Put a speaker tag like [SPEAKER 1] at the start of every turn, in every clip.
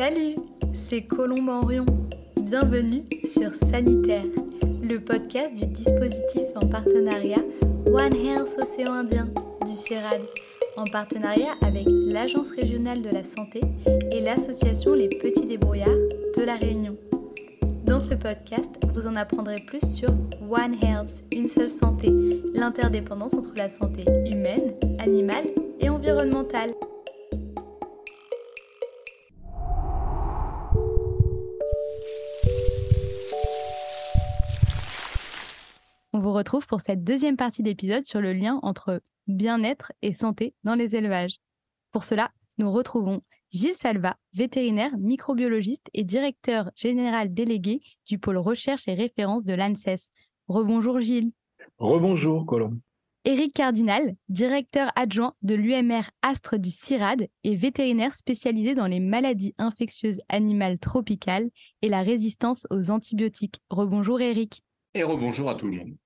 [SPEAKER 1] Salut, c'est Colombe Henrion. Bienvenue sur Sanitaire, le podcast du dispositif en partenariat One Health Océan Indien du CIRAD, en partenariat avec l'Agence régionale de la santé et l'association Les Petits Débrouillards de La Réunion. Dans ce podcast, vous en apprendrez plus sur One Health, une seule santé, l'interdépendance entre la santé humaine, animale et environnementale. On vous retrouve pour cette deuxième partie d'épisode sur le lien entre bien-être et santé dans les élevages. Pour cela, nous retrouvons Gilles Salva, vétérinaire, microbiologiste et directeur général délégué du pôle recherche et référence de l'ANSES. Rebonjour Gilles.
[SPEAKER 2] Rebonjour Colomb.
[SPEAKER 1] Éric Cardinal, directeur adjoint de l'UMR Astre du CIRAD et vétérinaire spécialisé dans les maladies infectieuses animales tropicales et la résistance aux antibiotiques. Rebonjour Éric.
[SPEAKER 3] Et rebonjour à tout le monde.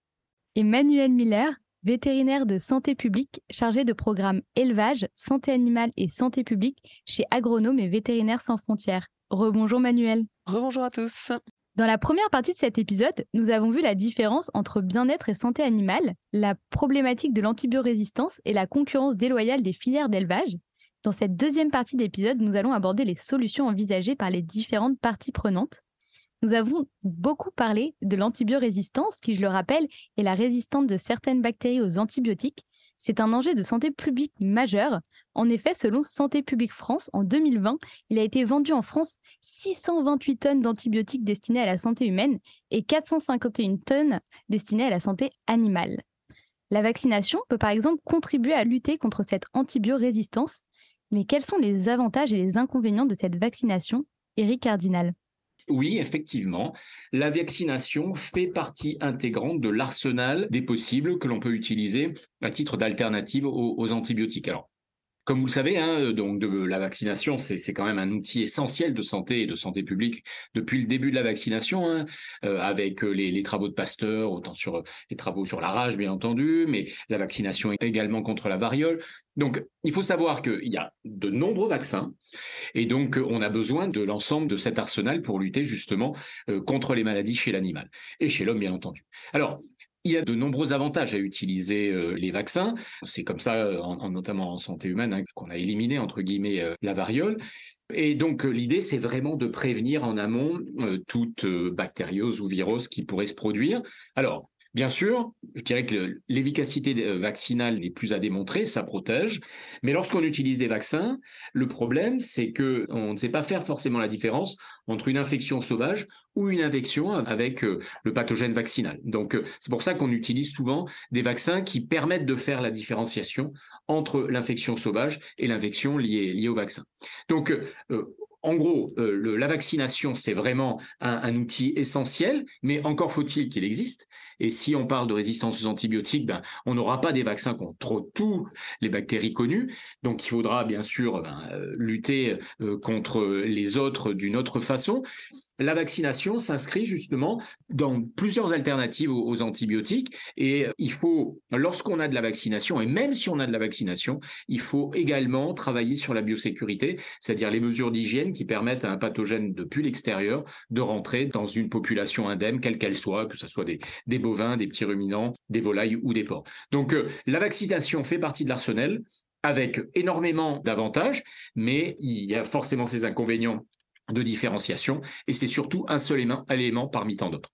[SPEAKER 1] Emmanuel Miller, vétérinaire de santé publique chargé de programmes élevage, santé animale et santé publique chez Agronomes et Vétérinaires sans frontières. Rebonjour Manuel.
[SPEAKER 4] Rebonjour à tous.
[SPEAKER 1] Dans la première partie de cet épisode, nous avons vu la différence entre bien-être et santé animale, la problématique de l'antibiorésistance et la concurrence déloyale des filières d'élevage. Dans cette deuxième partie d'épisode, nous allons aborder les solutions envisagées par les différentes parties prenantes. Nous avons beaucoup parlé de l'antibiorésistance, qui, je le rappelle, est la résistance de certaines bactéries aux antibiotiques. C'est un enjeu de santé publique majeur. En effet, selon Santé publique France, en 2020, il a été vendu en France 628 tonnes d'antibiotiques destinés à la santé humaine et 451 tonnes destinées à la santé animale. La vaccination peut par exemple contribuer à lutter contre cette antibiorésistance. Mais quels sont les avantages et les inconvénients de cette vaccination? Eric Cardinal
[SPEAKER 3] oui, effectivement, la vaccination fait partie intégrante de l'arsenal des possibles que l'on peut utiliser à titre d'alternative aux, antibiotiques. Comme vous le savez, hein, donc de, la vaccination, c'est quand même un outil essentiel de santé et de santé publique depuis le début de la vaccination, hein, euh, avec euh, les, les, travaux de Pasteur, autant sur euh, les travaux sur la rage, bien entendu, mais la vaccination également contre la variole. Donc, il faut savoir qu'il y a de nombreux vaccins et donc on a besoin de l'ensemble de cet arsenal pour lutter justement contre les maladies chez l'animal et chez l'homme, bien entendu. Alors, il y a de nombreux avantages à utiliser euh, les vaccins. C'est comme ça, euh, en, notamment en santé humaine, hein, qu'on a éliminé, entre guillemets, euh, la variole. Et donc l'idée, c'est vraiment de prévenir en amont toute bactériose ou virus qui pourrait se produire. Alors, Bien sûr, je dirais que l'efficacité euh, vaccinale n'est plus à démontrer, ça protège. Mais lorsqu'on utilise des vaccins, le problème, c'est que on ne sait pas faire forcément la différence entre une infection sauvage ou une infection avec euh, le pathogène vaccinal. Donc, euh, c'est pour ça qu'on utilise souvent des vaccins qui permettent de faire la différenciation entre l'infection sauvage et l'infection liée, au vaccin. Donc, en gros, euh, la vaccination, c'est vraiment un, outil essentiel, mais encore faut-il qu'il existe. Et si on parle de résistance aux antibiotiques, ben, on n'aura pas des vaccins contre toutes les bactéries connues. Donc, il faudra bien sûr ben, euh, lutter euh, contre les autres d'une autre façon. La vaccination s'inscrit justement dans plusieurs alternatives aux, antibiotiques et il faut, lorsqu'on a de la vaccination, et même si on a de la vaccination, il faut également travailler sur la biosécurité, c'est-à-dire les mesures d'hygiène qui permettent à un pathogène depuis l'extérieur de rentrer dans une population indemne, quelle qu'elle soit, que ce soit des, bovins, des petits ruminants, des volailles ou des porcs. Donc euh, la vaccination fait partie de l'arsenal avec énormément d'avantages, mais il y a forcément ses inconvénients de différenciation, et c'est surtout un seul élément, parmi tant d'autres.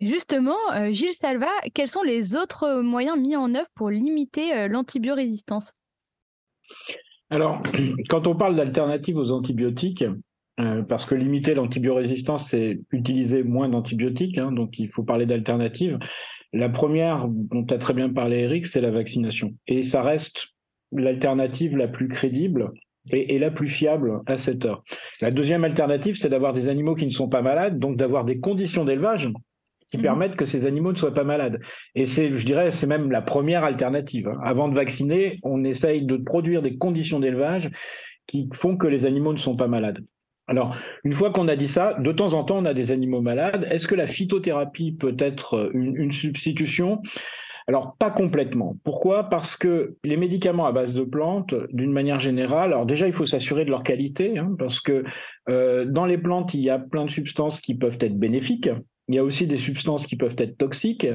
[SPEAKER 1] Justement, euh, Gilles Salva, quels sont les autres moyens mis en œuvre pour limiter euh, l'antibiorésistance?
[SPEAKER 2] Alors, quand on parle d'alternatives aux antibiotiques, euh, parce que limiter l'antibiorésistance, c'est utiliser moins d'antibiotiques, hein, donc il faut parler d'alternatives. La première, dont a très bien parlé Eric, c'est la vaccination. Et ça reste l'alternative la plus crédible et, la plus fiable à cette heure. La deuxième alternative, c'est d'avoir des animaux qui ne sont pas malades, donc d'avoir des conditions d'élevage qui mhm. permettent que ces animaux ne soient pas malades. Et c'est, je dirais, c'est même la première alternative. Avant de vacciner, on essaye de produire des conditions d'élevage qui font que les animaux ne sont pas malades. Alors, une fois qu'on a dit ça, de temps en temps, on a des animaux malades. Est-ce que la phytothérapie peut être une substitution? Alors, pas complètement. Pourquoi? Parce que les médicaments à base de plantes, d'une manière générale, alors déjà, il faut s'assurer de leur qualité, hein, parce que euh, dans les plantes, il y a plein de substances qui peuvent être bénéfiques. Il y a aussi des substances qui peuvent être toxiques.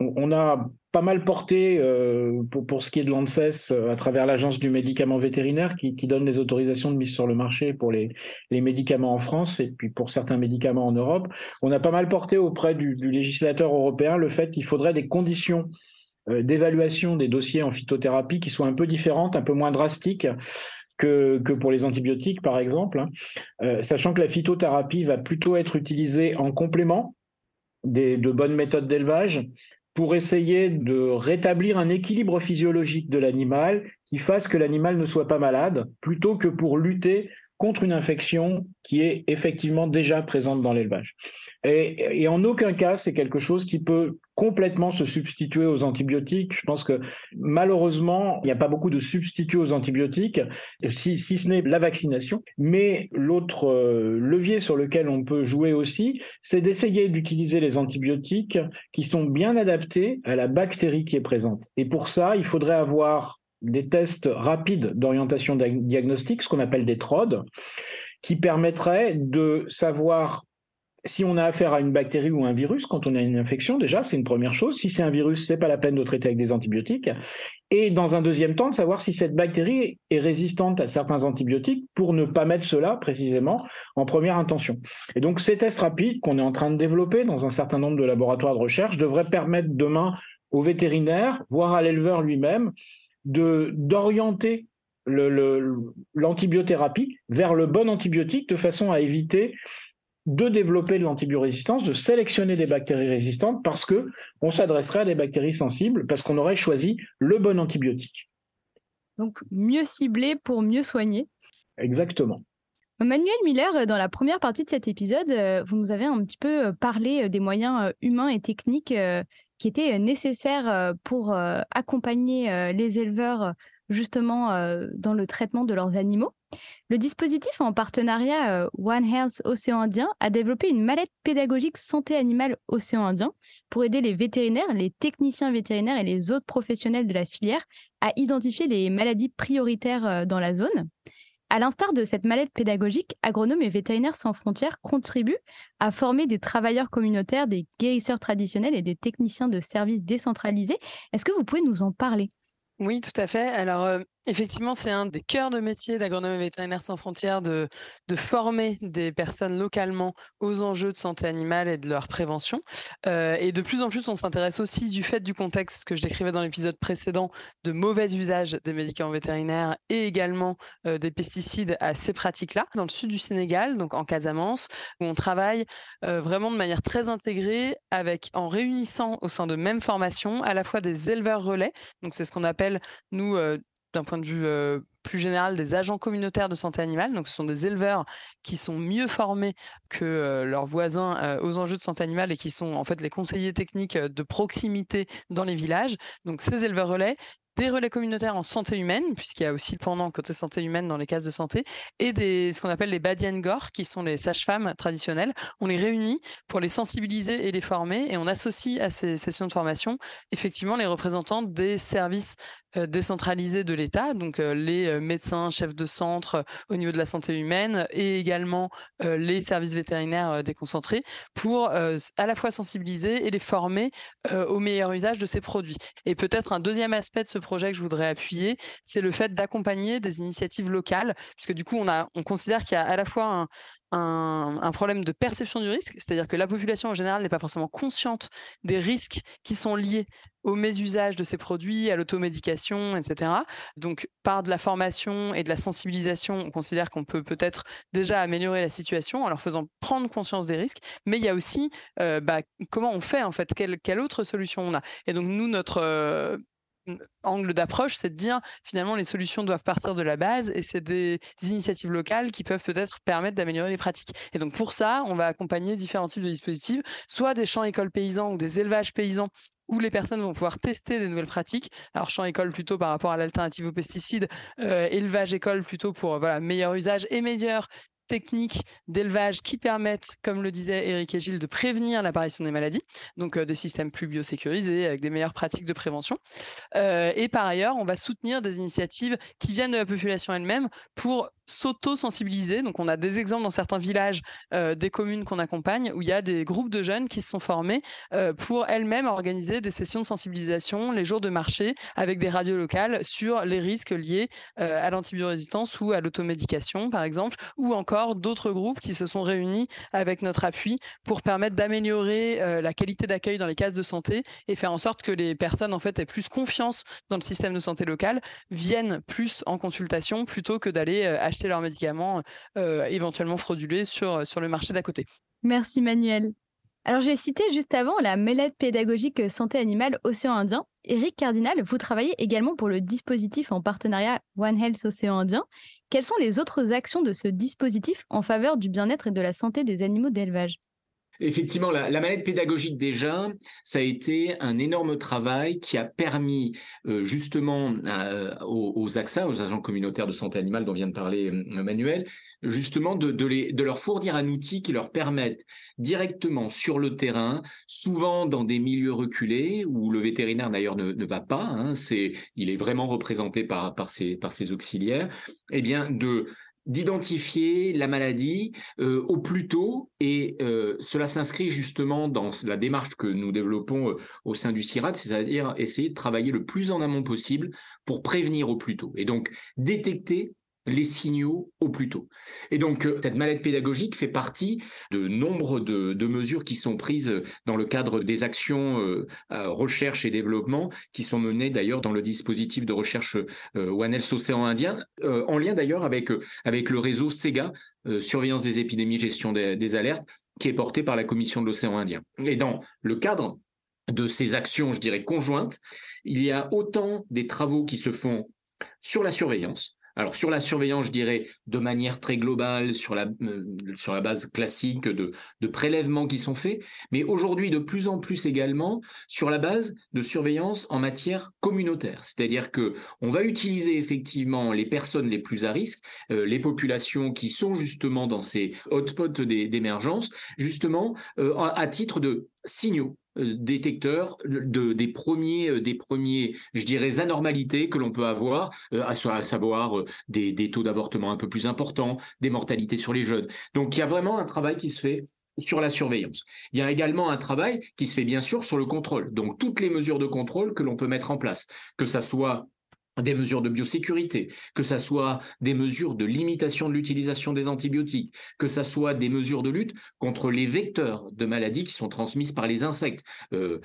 [SPEAKER 2] On a pas mal porté euh, pour, ce qui est de l'ANSES euh, à travers l'agence du médicament vétérinaire qui, donne les autorisations de mise sur le marché pour les, médicaments en France et puis pour certains médicaments en Europe. On a pas mal porté auprès du, législateur européen le fait qu'il faudrait des conditions d'évaluation des dossiers en phytothérapie qui soient un peu différentes, un peu moins drastiques que, pour les antibiotiques par exemple, hein. euh, sachant que la phytothérapie va plutôt être utilisée en complément de bonnes méthodes d'élevage pour essayer de rétablir un équilibre physiologique de l'animal qui fasse que l'animal ne soit pas malade, plutôt que pour lutter contre une infection qui est effectivement déjà présente dans l'élevage. Et, en aucun cas, c'est quelque chose qui peut complètement se substituer aux antibiotiques. Je pense que malheureusement, il n'y a pas beaucoup de substituts aux antibiotiques, si, si ce n'est la vaccination. Mais l'autre euh, levier sur lequel on peut jouer aussi, c'est d'essayer d'utiliser les antibiotiques qui sont bien adaptés à la bactérie qui est présente. Et pour ça, il faudrait avoir des tests rapides d'orientation diagnostique, ce qu'on appelle des TROD, qui permettraient de savoir si on a affaire à une bactérie ou un virus, quand on a une infection, déjà, c'est une première chose. Si c'est un virus, c'est pas la peine de traiter avec des antibiotiques. Et dans un deuxième temps, de savoir si cette bactérie est résistante à certains antibiotiques pour ne pas mettre cela précisément en première intention. Et donc, ces tests rapides qu'on est en train de développer dans un certain nombre de laboratoires de recherche devraient permettre demain aux vétérinaires, voire à l'éleveur lui-même, d'orienter l'antibiothérapie vers le bon antibiotique de façon à éviter de développer de l'antibiorésistance, de sélectionner des bactéries résistantes parce que on s'adresserait à des bactéries sensibles parce qu'on aurait choisi le bon antibiotique.
[SPEAKER 1] Donc mieux ciblé pour mieux soigner.
[SPEAKER 2] Exactement.
[SPEAKER 1] Manuel Miller, dans la première partie de cet épisode, euh, vous nous avez un petit peu euh, parlé euh, des moyens humains et techniques qui étaient nécessaires pour accompagner les éleveurs justement dans le traitement de leurs animaux. Le dispositif en partenariat euh, One Health Océan Indien a développé une mallette pédagogique santé animale Océan Indien pour aider les vétérinaires, les techniciens vétérinaires et les autres professionnels de la filière à identifier les maladies prioritaires euh, dans la zone. À l'instar de cette mallette pédagogique, Agronomes et Vétérinaires sans frontières contribuent à former des travailleurs communautaires, des guérisseurs traditionnels et des techniciens de services décentralisés. Est-ce que vous pouvez nous en parler?
[SPEAKER 4] Oui, tout à fait. Alors, euh, effectivement, c'est un des cœurs de métier d'Agronomie vétérinaire sans frontières de, de former des personnes localement aux enjeux de santé animale et de leur prévention. Euh, et de plus en plus, on s'intéresse aussi du fait du contexte que je décrivais dans l'épisode précédent de mauvais usage des médicaments vétérinaires et également euh, des pesticides à ces pratiques-là. Dans le sud du Sénégal, donc en Casamance, où on travaille vraiment de manière très intégrée avec, en réunissant au sein de même formation à la fois des éleveurs relais, donc c'est ce qu'on appelle nous, euh, d'un point de vue euh, plus général, des agents communautaires de santé animale. Donc, ce sont des éleveurs qui sont mieux formés que euh, leurs voisins aux enjeux de santé animale et qui sont en fait les conseillers techniques de proximité dans les villages. Donc, ces éleveurs relais, des relais communautaires en santé humaine, puisqu'il y a aussi le pendant côté santé humaine dans les cases de santé, et ce qu'on appelle les Badiengor, qui sont les sages-femmes traditionnelles. On les réunit pour les sensibiliser et les former, et on associe à ces sessions de formation effectivement les représentants des services euh, décentralisés de l'État, donc euh, les euh, médecins, chefs de centre au niveau de la santé humaine et également les services vétérinaires déconcentrés pour à la fois sensibiliser et les former au meilleur usage de ces produits. Et peut-être un deuxième aspect de ce projet que je voudrais appuyer, c'est le fait d'accompagner des initiatives locales, puisque du coup on, a, on considère qu'il y a à la fois un, un, problème de perception du risque, c'est-à-dire que la population en général n'est pas forcément consciente des risques qui sont liés au mésusage de ces produits, à l'automédication, etc. Donc, par de la formation et de la sensibilisation, on considère qu'on peut peut-être déjà améliorer la situation en leur faisant prendre conscience des risques. Mais il y a aussi euh, bah, comment on fait, en fait, quelle, quelle, autre solution on a. Et donc, nous, notre euh, angle d'approche, c'est de dire finalement les solutions doivent partir de la base et c'est des, initiatives locales qui peuvent peut-être permettre d'améliorer les pratiques. Et donc pour ça, on va accompagner différents types de dispositifs, soit des champs écoles paysans ou des élevages paysans où les personnes vont pouvoir tester des nouvelles pratiques. Alors champ école plutôt par rapport à l'alternative aux pesticides, euh, élevage école plutôt pour voilà meilleur usage et meilleure techniques d'élevage qui permettent, comme le disait Eric et Gilles, de prévenir l'apparition des maladies, donc des systèmes plus biosécurisés avec des meilleures pratiques de prévention. et par ailleurs, on va soutenir des initiatives qui viennent de la population elle-même pour s'auto-sensibiliser. Donc, on a des exemples dans certains villages des communes qu'on accompagne où il y a des groupes de jeunes qui se sont formés pour elles-mêmes organiser des sessions de sensibilisation les jours de marché avec des radios locales sur les risques liés à l'antibiorésistance ou à l'automédication, par exemple, ou encore d'autres groupes qui se sont réunis avec notre appui pour permettre d'améliorer la qualité d'accueil dans les cases de santé et faire en sorte que les personnes en fait aient plus confiance dans le système de santé local, viennent plus en consultation plutôt que d'aller acheter leurs médicaments éventuellement fraudulés sur, sur le marché d'à côté.
[SPEAKER 1] Merci Manuel. Alors j'ai cité juste avant la mêlette pédagogique santé animale Océan Indien. Eric Cardinal, vous travaillez également pour le dispositif en partenariat One Health Océan Indien. Quelles sont les autres actions de ce dispositif en faveur du bien-être et de la santé des animaux d'élevage?
[SPEAKER 3] Effectivement, la, manette pédagogique déjà, ça a été un énorme travail qui a permis euh, justement euh, aux, AXA, aux agents communautaires de santé animale dont vient de parler euh, Manuel, justement de, de, leur fournir un outil qui leur permette directement sur le terrain, souvent dans des milieux reculés où le vétérinaire d'ailleurs ne, ne, va pas, hein, c'est, il est vraiment représenté par, par, ses, par ses auxiliaires, eh bien de d'identifier la maladie euh, au plus tôt. Et euh, cela s'inscrit justement dans la démarche que nous développons euh, au sein du CIRAD, c'est-à-dire essayer de travailler le plus en amont possible pour prévenir au plus tôt. Et donc détecter les signaux au plus tôt. Et donc, euh, cette maladie pédagogique fait partie de nombre de, mesures qui sont prises dans le cadre des actions euh, recherche et développement qui sont menées d'ailleurs dans le dispositif de recherche euh, One Health Océan Indien, euh, en lien d'ailleurs avec, avec le réseau SEGA, Surveillance des épidémies, gestion des, des alertes, qui est porté par la Commission de l'océan Indien. Et dans le cadre de ces actions, je dirais, conjointes, il y a autant des travaux qui se font sur la surveillance, alors sur la surveillance, je dirais de manière très globale, sur la, euh, base classique de, de prélèvements qui sont faits, mais aujourd'hui de plus en plus également sur la base de surveillance en matière communautaire. C'est-à-dire que on va utiliser effectivement les personnes les plus à risque, euh, les populations qui sont justement dans ces hotspots d'émergence, justement euh, à titre de signaux euh, détecteurs de, des premiers, euh, des premiers, je dirais, anormalités que l'on peut avoir, euh, à, savoir des, des taux d'avortement un peu plus importants, des mortalités sur les jeunes. Donc il y a vraiment un travail qui se fait sur la surveillance. Il y a également un travail qui se fait bien sûr sur le contrôle. Donc toutes les mesures de contrôle que l'on peut mettre en place, que ça soit des mesures de biosécurité, que ça soit des mesures de limitation de l'utilisation des antibiotiques, que ça soit des mesures de lutte contre les vecteurs de maladies qui sont transmises par les insectes. Euh,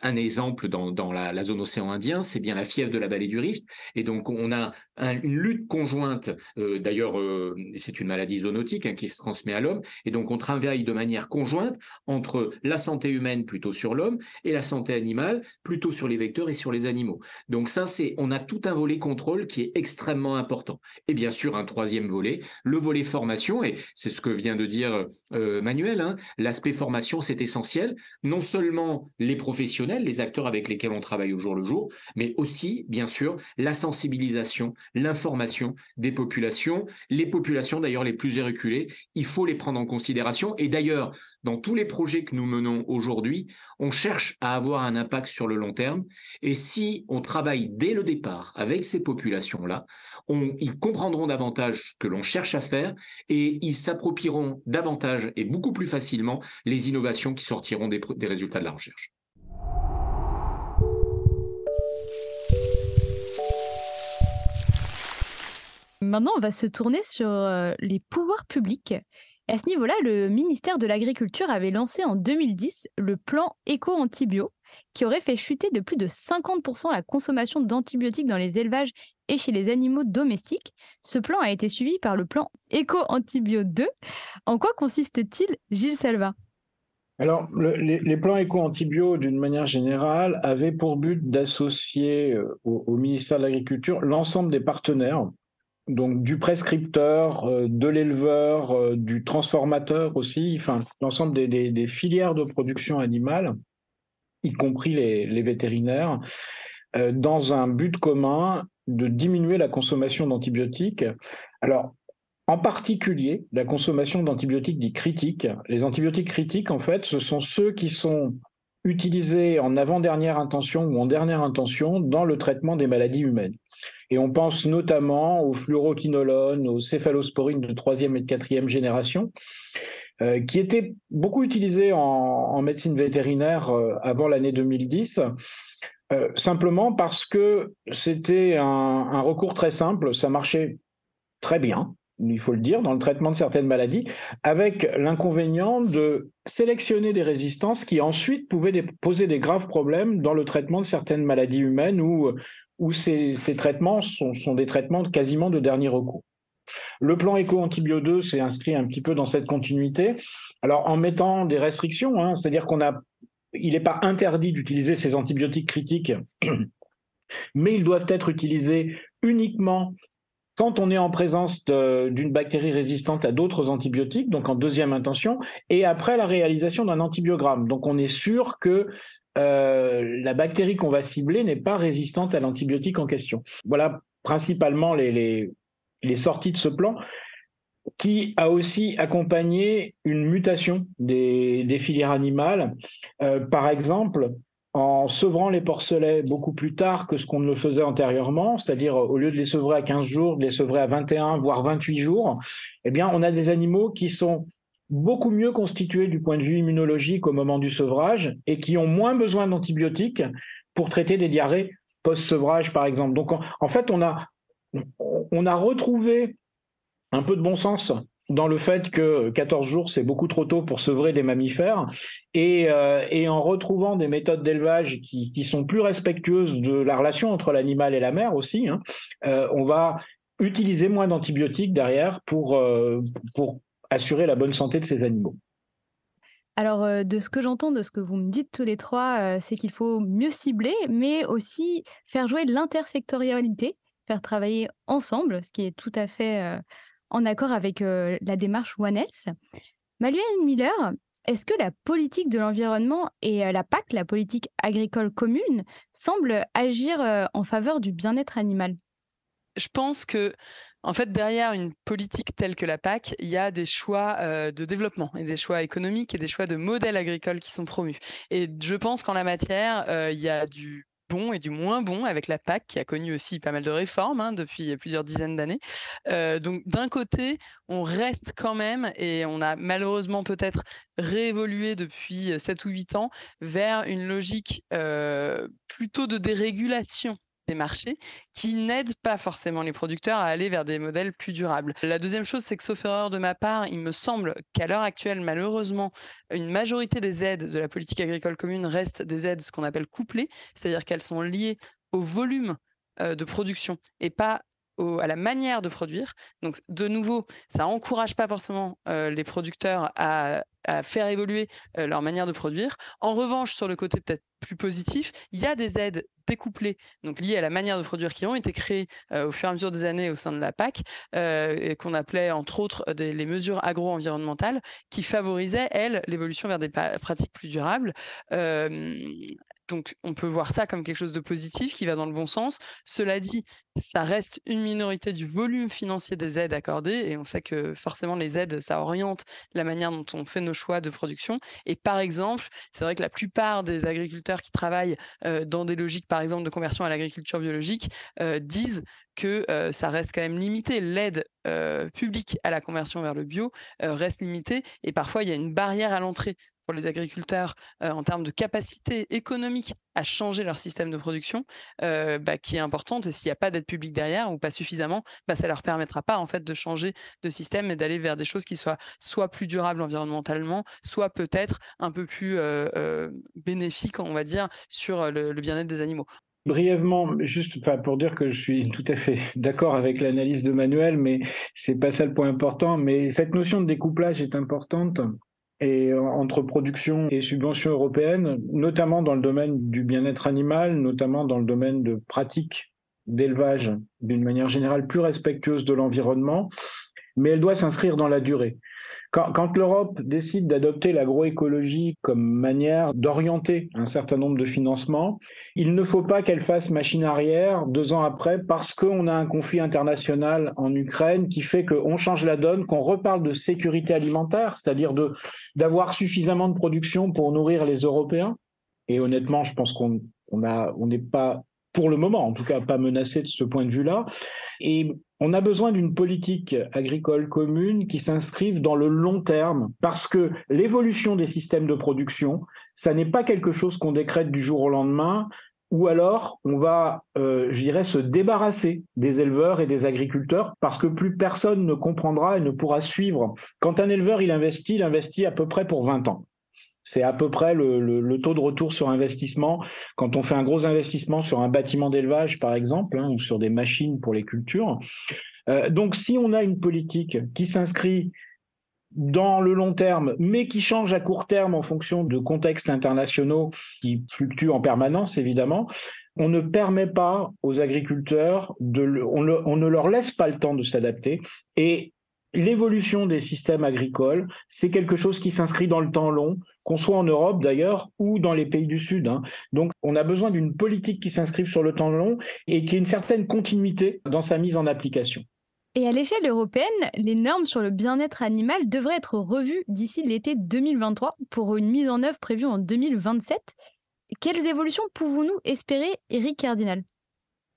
[SPEAKER 3] un exemple dans, la, zone océan Indien, c'est bien la fièvre de la vallée du Rift, et donc on a une lutte conjointe. Euh, D'ailleurs, euh, c'est une maladie zoonotique hein, qui se transmet à l'homme, et donc on travaille de manière conjointe entre la santé humaine plutôt sur l'homme et la santé animale plutôt sur les vecteurs et sur les animaux. Donc ça, c'est on a tout un volet contrôle qui est extrêmement important. Et bien sûr, un troisième volet, le volet formation, et c'est ce que vient de dire euh, Manuel, hein, l'aspect formation, c'est essentiel. Non seulement les professionnels, les acteurs avec lesquels on travaille au jour le jour, mais aussi, bien sûr, la sensibilisation, l'information des populations. Les populations, d'ailleurs, les plus reculées, il faut les prendre en considération. Et d'ailleurs, dans tous les projets que nous menons aujourd'hui, on cherche à avoir un impact sur le long terme. Et si on travaille dès le départ avec ces populations-là, ils comprendront davantage ce que l'on cherche à faire et ils s'approprieront davantage et beaucoup plus facilement les innovations qui sortiront des, des résultats de la recherche.
[SPEAKER 1] Maintenant, on va se tourner sur euh, les pouvoirs publics. À ce niveau-là, le ministère de l'Agriculture avait lancé en 2010 le plan éco-antibio, qui aurait fait chuter de plus de 50% la consommation d'antibiotiques dans les élevages et chez les animaux domestiques. Ce plan a été suivi par le plan éco-antibio 2. En quoi consiste-t-il, Gilles Salva?
[SPEAKER 2] Alors, les, plans éco-antibio, d'une manière générale, avaient pour but d'associer euh, au, ministère de l'Agriculture l'ensemble des partenaires donc du prescripteur, euh, de l'éleveur, euh, du transformateur aussi, enfin l'ensemble des, filières de production animale, y compris les, vétérinaires, euh, dans un but commun de diminuer la consommation d'antibiotiques. Alors, en particulier la consommation d'antibiotiques dits critiques. Les antibiotiques critiques, en fait, ce sont ceux qui sont utilisés en avant-dernière intention ou en dernière intention dans le traitement des maladies humaines. Et on pense notamment aux fluoroquinolones, aux céphalosporines de troisième et de quatrième génération, euh, qui étaient beaucoup utilisés en, médecine vétérinaire euh, avant l'année 2010, euh, simplement parce que c'était un, recours très simple, ça marchait très bien, il faut le dire, dans le traitement de certaines maladies, avec l'inconvénient de sélectionner des résistances qui ensuite pouvaient poser des graves problèmes dans le traitement de certaines maladies humaines où, où ces, traitements sont, des traitements quasiment de dernier recours. Le plan Éco-Antibio 2 s'est inscrit un petit peu dans cette continuité. Alors en mettant des restrictions, hein, c'est-à-dire qu'on a, il n'est pas interdit d'utiliser ces antibiotiques critiques, mais ils doivent être utilisés uniquement quand on est en présence d'une bactérie résistante à d'autres antibiotiques, donc en deuxième intention, et après la réalisation d'un antibiogramme. Donc on est sûr que euh, la bactérie qu'on va cibler n'est pas résistante à l'antibiotique en question. Voilà principalement les, les sorties de ce plan, qui a aussi accompagné une mutation des, filières animales. Euh, par exemple, en sevrant les porcelets beaucoup plus tard que ce qu'on ne le faisait antérieurement, c'est-à-dire au lieu de les sevrer à 15 jours, de les sevrer à 21, voire 28 jours, eh bien, on a des animaux qui sont beaucoup mieux constitués du point de vue immunologique au moment du sevrage et qui ont moins besoin d'antibiotiques pour traiter des diarrhées post-sevrage, par exemple. Donc, en fait, on a, on a retrouvé un peu de bon sens dans le fait que 14 jours, c'est beaucoup trop tôt pour sevrer des mammifères, et, euh, en retrouvant des méthodes d'élevage qui, sont plus respectueuses de la relation entre l'animal et la mère aussi, hein, euh, on va utiliser moins d'antibiotiques derrière pour, euh, pour assurer la bonne santé de ces animaux.
[SPEAKER 1] Alors, de ce que j'entends, de ce que vous me dites tous les trois, c'est qu'il faut mieux cibler, mais aussi faire jouer l'intersectorialité faire travailler ensemble, ce qui est tout à fait en accord avec la démarche One Health. Manuel Miller, est-ce que la politique de l'environnement et la PAC, la politique agricole commune, semblent agir en faveur du bien-être animal?
[SPEAKER 4] Je pense que en fait, derrière une politique telle que la PAC, il y a des choix de développement et des choix économiques et des choix de modèles agricoles qui sont promus. Et je pense qu'en la matière, il y a du et du moins bon avec la PAC qui a connu aussi pas mal de réformes hein, depuis plusieurs dizaines d'années. Euh, donc d'un côté, on reste quand même et on a malheureusement peut-être réévolué depuis 7 ou 8 ans vers une logique euh, plutôt de dérégulation marchés qui n'aident pas forcément les producteurs à aller vers des modèles plus durables. La deuxième chose, c'est que sauf erreur de ma part, il me semble qu'à l'heure actuelle, malheureusement, une majorité des aides de la politique agricole commune restent des aides ce qu'on appelle couplées, c'est-à-dire qu'elles sont liées au volume euh, de production et pas à la manière de produire. Donc, de nouveau, ça encourage pas forcément euh, les producteurs à, faire évoluer euh, leur manière de produire. En revanche, sur le côté peut-être plus positif, il y a des aides découplées, donc liées à la manière de produire, qui ont été créées euh, au fur et à mesure des années au sein de la PAC, qu'on appelait entre autres les mesures agro-environnementales, qui favorisaient, elles, l'évolution vers des pratiques plus durables. Donc, on peut voir ça comme quelque chose de positif qui va dans le bon sens. Cela dit, ça reste une minorité du volume financier des aides accordées et on sait que forcément les aides, ça oriente la manière dont on fait nos choix de production. Et par exemple, c'est vrai que la plupart des agriculteurs qui travaillent euh, dans des logiques, par exemple, de conversion à l'agriculture biologique, euh, disent que euh, ça reste quand même limité. L'aide publique à la conversion vers le bio reste limitée et parfois il y a une barrière à l'entrée pour les agriculteurs euh, en termes de capacité économique à changer leur système de production, euh, bah, qui est importante. Et s'il n'y a pas d'aide publique derrière ou pas suffisamment, bah, ça leur permettra pas en fait de changer de système et d'aller vers des choses qui soient soit plus durables environnementalement, soit peut-être un peu plus euh, bénéfiques, on va dire, sur le, bien-être des animaux.
[SPEAKER 2] Brièvement, juste pour dire que je suis tout à fait d'accord avec l'analyse de Manuel, mais c'est pas ça le point important. Mais cette notion de découplage est importante et entre production et subventions européennes, notamment dans le domaine du bien-être animal, notamment dans le domaine de pratiques d'élevage d'une manière générale plus respectueuse de l'environnement, mais elle doit s'inscrire dans la durée. Quand, l'Europe décide d'adopter l'agroécologie comme manière d'orienter un certain nombre de financements, il ne faut pas qu'elle fasse machine arrière deux ans après parce qu'on a un conflit international en Ukraine qui fait qu'on change la donne, qu'on reparle de sécurité alimentaire, c'est-à-dire d'avoir suffisamment de production pour nourrir les Européens. Et honnêtement, je pense qu'on on n'est pas pour le moment, en tout cas, pas menacé de ce point de vue-là. Et on a besoin d'une politique agricole commune qui s'inscrive dans le long terme, parce que l'évolution des systèmes de production, ça n'est pas quelque chose qu'on décrète du jour au lendemain, ou alors on va, euh, je dirais, se débarrasser des éleveurs et des agriculteurs parce que plus personne ne comprendra et ne pourra suivre. Quand un éleveur il investit, il investit à peu près pour 20 ans. C'est à peu près le, taux de retour sur investissement quand on fait un gros investissement sur un bâtiment d'élevage, par exemple, hein, ou sur des machines pour les cultures. Euh, donc, si on a une politique qui s'inscrit dans le long terme, mais qui change à court terme en fonction de contextes internationaux qui fluctuent en permanence, évidemment, on ne permet pas aux agriculteurs on, on ne leur laisse pas le temps de s'adapter. Et l'évolution des systèmes agricoles, c'est quelque chose qui s'inscrit dans le temps long, qu'on soit en Europe d'ailleurs ou dans les pays du Sud. Hein. Donc on a besoin d'une politique qui s'inscrive sur le temps long et qui ait une certaine continuité dans sa mise en application.
[SPEAKER 1] Et à l'échelle européenne, les normes sur le bien-être animal devraient être revues d'ici l'été 2023 pour une mise en œuvre prévue en 2027. Quelles évolutions pouvons-nous espérer, Eric Cardinal?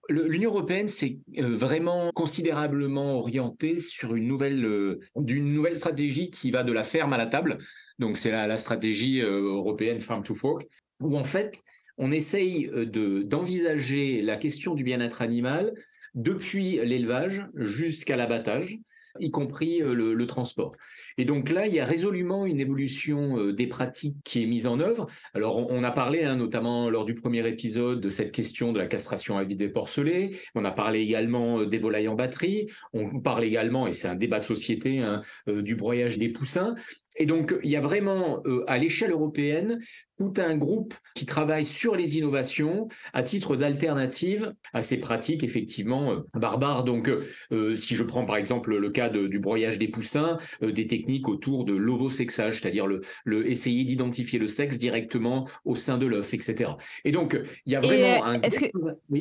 [SPEAKER 3] L'Union européenne s'est euh, vraiment considérablement orientée sur une nouvelle, euh, nouvelle stratégie qui va de la ferme à la table. Donc c'est la, stratégie euh, européenne Farm to Fork, où en fait on essaye de, d'envisager la question du bien-être animal depuis l'élevage jusqu'à l'abattage y compris euh, le, transport. Et donc là, il y a résolument une évolution euh, des pratiques qui est mise en œuvre. Alors, on, a parlé hein, notamment lors du premier épisode de cette question de la castration à vide des porcelets. On a parlé également euh, des volailles en batterie. On parle également, et c'est un débat de société, hein, du broyage des poussins. Et donc, il y a vraiment, à l'échelle européenne, tout un groupe qui travaille sur les innovations à titre d'alternative à ces pratiques effectivement euh, barbares. Donc, euh, euh, si je prends par exemple le cas du broyage des poussins, des techniques autour de l'ovosexage, c'est-à-dire le, essayer d'identifier le sexe directement au sein de l'œuf, etc. Et donc, il y a vraiment un...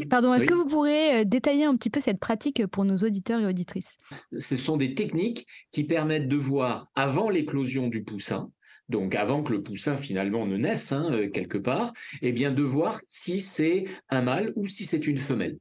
[SPEAKER 1] Pardon, est-ce que vous pourrez détailler un petit peu cette pratique pour nos auditeurs et auditrices?
[SPEAKER 3] Ce sont des techniques qui permettent de voir avant l'éclosion du poussin, donc avant que le poussin finalement ne naisse hein, euh, quelque part, eh bien de voir si c'est un mâle ou si c'est une femelle.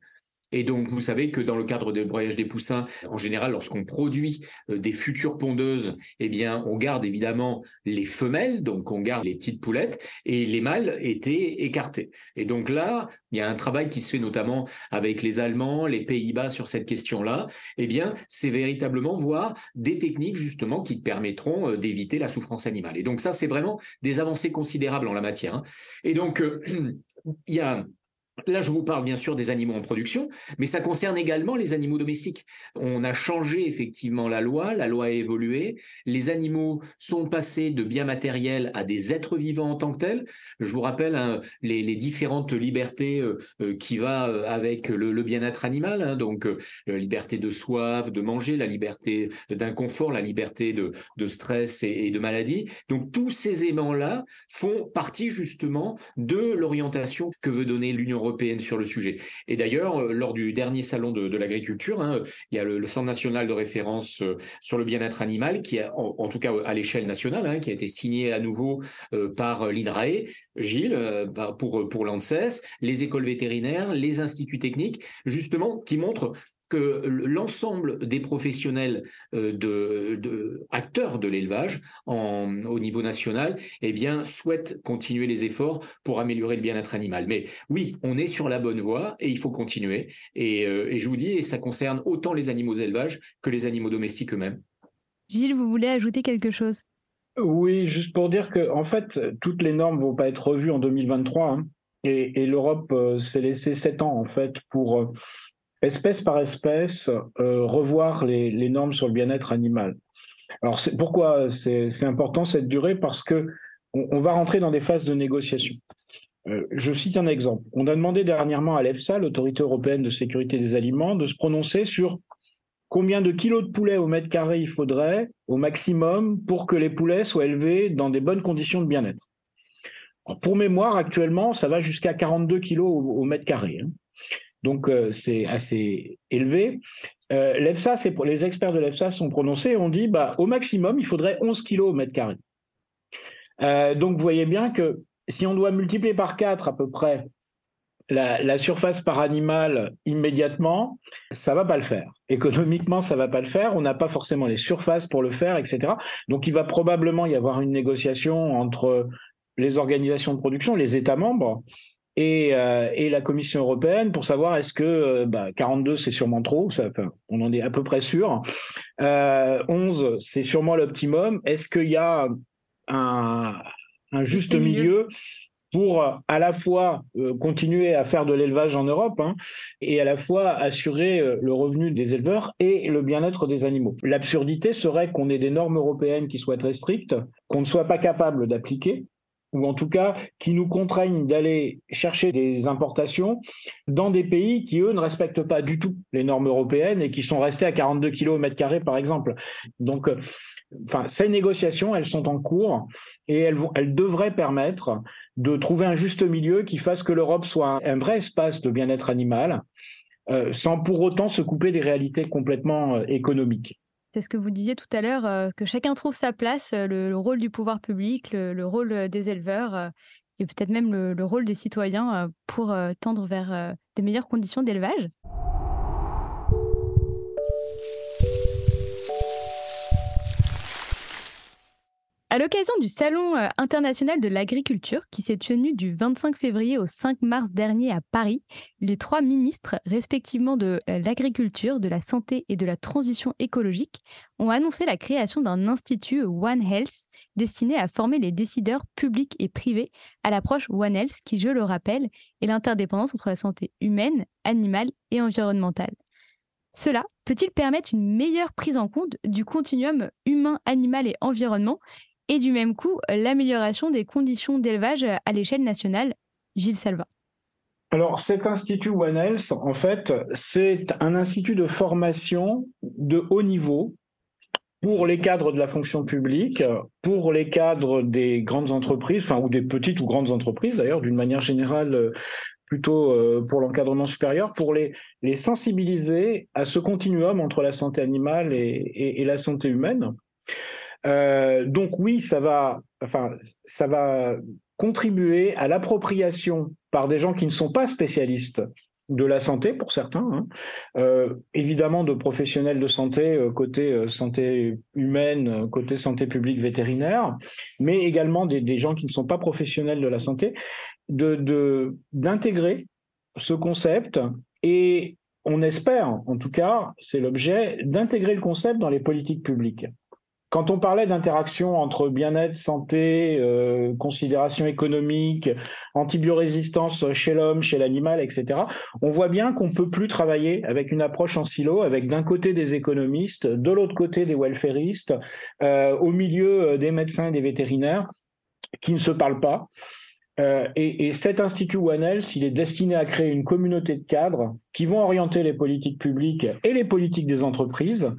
[SPEAKER 3] Et donc, vous savez que dans le cadre des broyages des poussins, en général, lorsqu'on produit euh, des futures pondeuses, eh bien, on garde évidemment les femelles, donc on garde les petites poulettes, et les mâles étaient écartés. Et donc là, il y a un travail qui se fait notamment avec les Allemands, les Pays-Bas sur cette question-là. Eh bien, c'est véritablement voir des techniques justement qui permettront euh, d'éviter la souffrance animale. Et donc ça, c'est vraiment des avancées considérables en la matière. Hein. Et donc, euh, il y a Là, je vous parle bien sûr des animaux en production, mais ça concerne également les animaux domestiques. On a changé effectivement la loi, la loi a évolué, les animaux sont passés de biens matériels à des êtres vivants en tant que tels. Je vous rappelle hein, les, différentes libertés euh, euh, qui va euh, avec le, bien-être animal, hein. donc la liberté de soif, de manger, la liberté d'inconfort, la liberté de, stress et, de maladie. Donc tous ces aimants-là font partie justement de l'orientation que veut donner l'Union européenne sur le sujet. Et d'ailleurs, euh, lors du dernier salon de, l'agriculture, hein, il y a le, Centre national de référence euh, sur le bien-être animal, qui a, en, tout cas à l'échelle nationale, hein, qui a été signé à nouveau euh, par l'INRAE, Gilles, pour, pour l'ANSES, les écoles vétérinaires, les instituts techniques, justement, qui montrent que l'ensemble des professionnels euh, de, acteurs de l'élevage au niveau national eh bien, souhaitent continuer les efforts pour améliorer le bien-être animal. Mais oui, on est sur la bonne voie et il faut continuer. Et, euh, et je vous dis, et ça concerne autant les animaux d'élevage que les animaux domestiques eux-mêmes.
[SPEAKER 1] Gilles, vous voulez ajouter quelque chose?
[SPEAKER 2] Oui, juste pour dire que en fait, toutes les normes vont pas être revues en 2023. Hein. et, l'Europe euh, s'est laissé sept ans en fait pour espèce par espèce, euh, revoir les, normes sur le bien-être animal. Alors pourquoi c'est important cette durée? Parce que on, va rentrer dans des phases de négociation. Euh, je cite un exemple. On a demandé dernièrement à l'EFSA, l'autorité européenne de sécurité des aliments, de se prononcer sur combien de kilos de poulet au mètre carré il faudrait au maximum pour que les poulets soient élevés dans des bonnes conditions de bien-être. Pour mémoire, actuellement, ça va jusqu'à 42 kilos au, mètre carré. Hein. Donc euh, c'est assez élevé. Euh, L'EFSA, les experts de l'EFSA sont prononcés et ont dit bah, au maximum, il faudrait 11 kilos au mètre carré. Euh, donc vous voyez bien que si on doit multiplier par 4 à peu près la, surface par animal immédiatement, ça va pas le faire. Économiquement, ça va pas le faire. On n'a pas forcément les surfaces pour le faire, etc. Donc, il va probablement y avoir une négociation entre les organisations de production, les États membres et, euh, la Commission européenne pour savoir est-ce que 42 euh, bah, c'est sûrement trop, on en est à peu près sûr. 11 euh, c'est sûrement l'optimum. Est-ce qu'il y a un, juste milieu pour à la fois euh, continuer à faire de l'élevage en Europe hein, et à la fois assurer euh, le revenu des éleveurs et le bien-être des animaux? L'absurdité serait qu'on ait des normes européennes qui soient très strictes, qu'on ne soit pas capable d'appliquer ou en tout cas qui nous contraignent d'aller chercher des importations dans des pays qui, eux, ne respectent pas du tout les normes européennes et qui sont restés à 42 kg au mètre carré, par exemple. Donc, euh, ces négociations, elles sont en cours et elles devraient permettre de trouver un juste milieu qui fasse que l'Europe soit un, vrai espace de bien-être animal, euh, sans pour autant se couper des réalités complètement euh, économiques.
[SPEAKER 1] C'est ce que vous disiez tout à l'heure, euh, que chacun trouve sa place, le, rôle du pouvoir public, le, rôle des éleveurs et peut-être même le, rôle des citoyens pour tendre vers de meilleures conditions d'élevage. À l'occasion du Salon euh, international de l'agriculture qui s'est tenu du 25 février au 5 mars dernier à Paris, les trois ministres, respectivement de euh, l'agriculture, de la santé et de la transition écologique, ont annoncé la création d'un institut One Health destiné à former les décideurs publics et privés à l'approche One Health qui, je le rappelle, est l'interdépendance entre la santé humaine, animale et environnementale. Cela peut-il permettre une meilleure prise en compte du continuum humain, animal et environnement et du même coup l'amélioration des conditions d'élevage à l'échelle nationale. Gilles Salva.
[SPEAKER 2] Alors cet institut One Health, en fait, c'est un institut de formation de haut niveau pour les cadres de la fonction publique, pour les cadres des grandes entreprises, enfin ou des petites ou grandes entreprises d'ailleurs, d'une manière générale plutôt euh, pour l'encadrement supérieur, pour les sensibiliser à ce continuum entre la santé animale et la santé humaine. Euh, donc oui, ça va, enfin, ça va contribuer à l'appropriation par des gens qui ne sont pas spécialistes de la santé pour certains, hein. euh, évidemment de professionnels de santé euh, côté santé humaine, côté santé publique vétérinaire, mais également des, gens qui ne sont pas professionnels de la santé, de d'intégrer ce concept et on espère, en tout cas, c'est l'objet, d'intégrer le concept dans les politiques publiques. Quand on parlait d'interaction entre bien-être, santé, euh, considération économique, antibiorésistance chez l'homme, chez l'animal, etc., on voit bien qu'on peut plus travailler avec une approche en silo, avec d'un côté des économistes, de l'autre côté des welfaristes, euh, au milieu euh, des médecins et des vétérinaires qui ne se parlent pas. Et, et, cet institut One Health, il est destiné à créer une communauté de cadres qui vont orienter les politiques publiques et les politiques des entreprises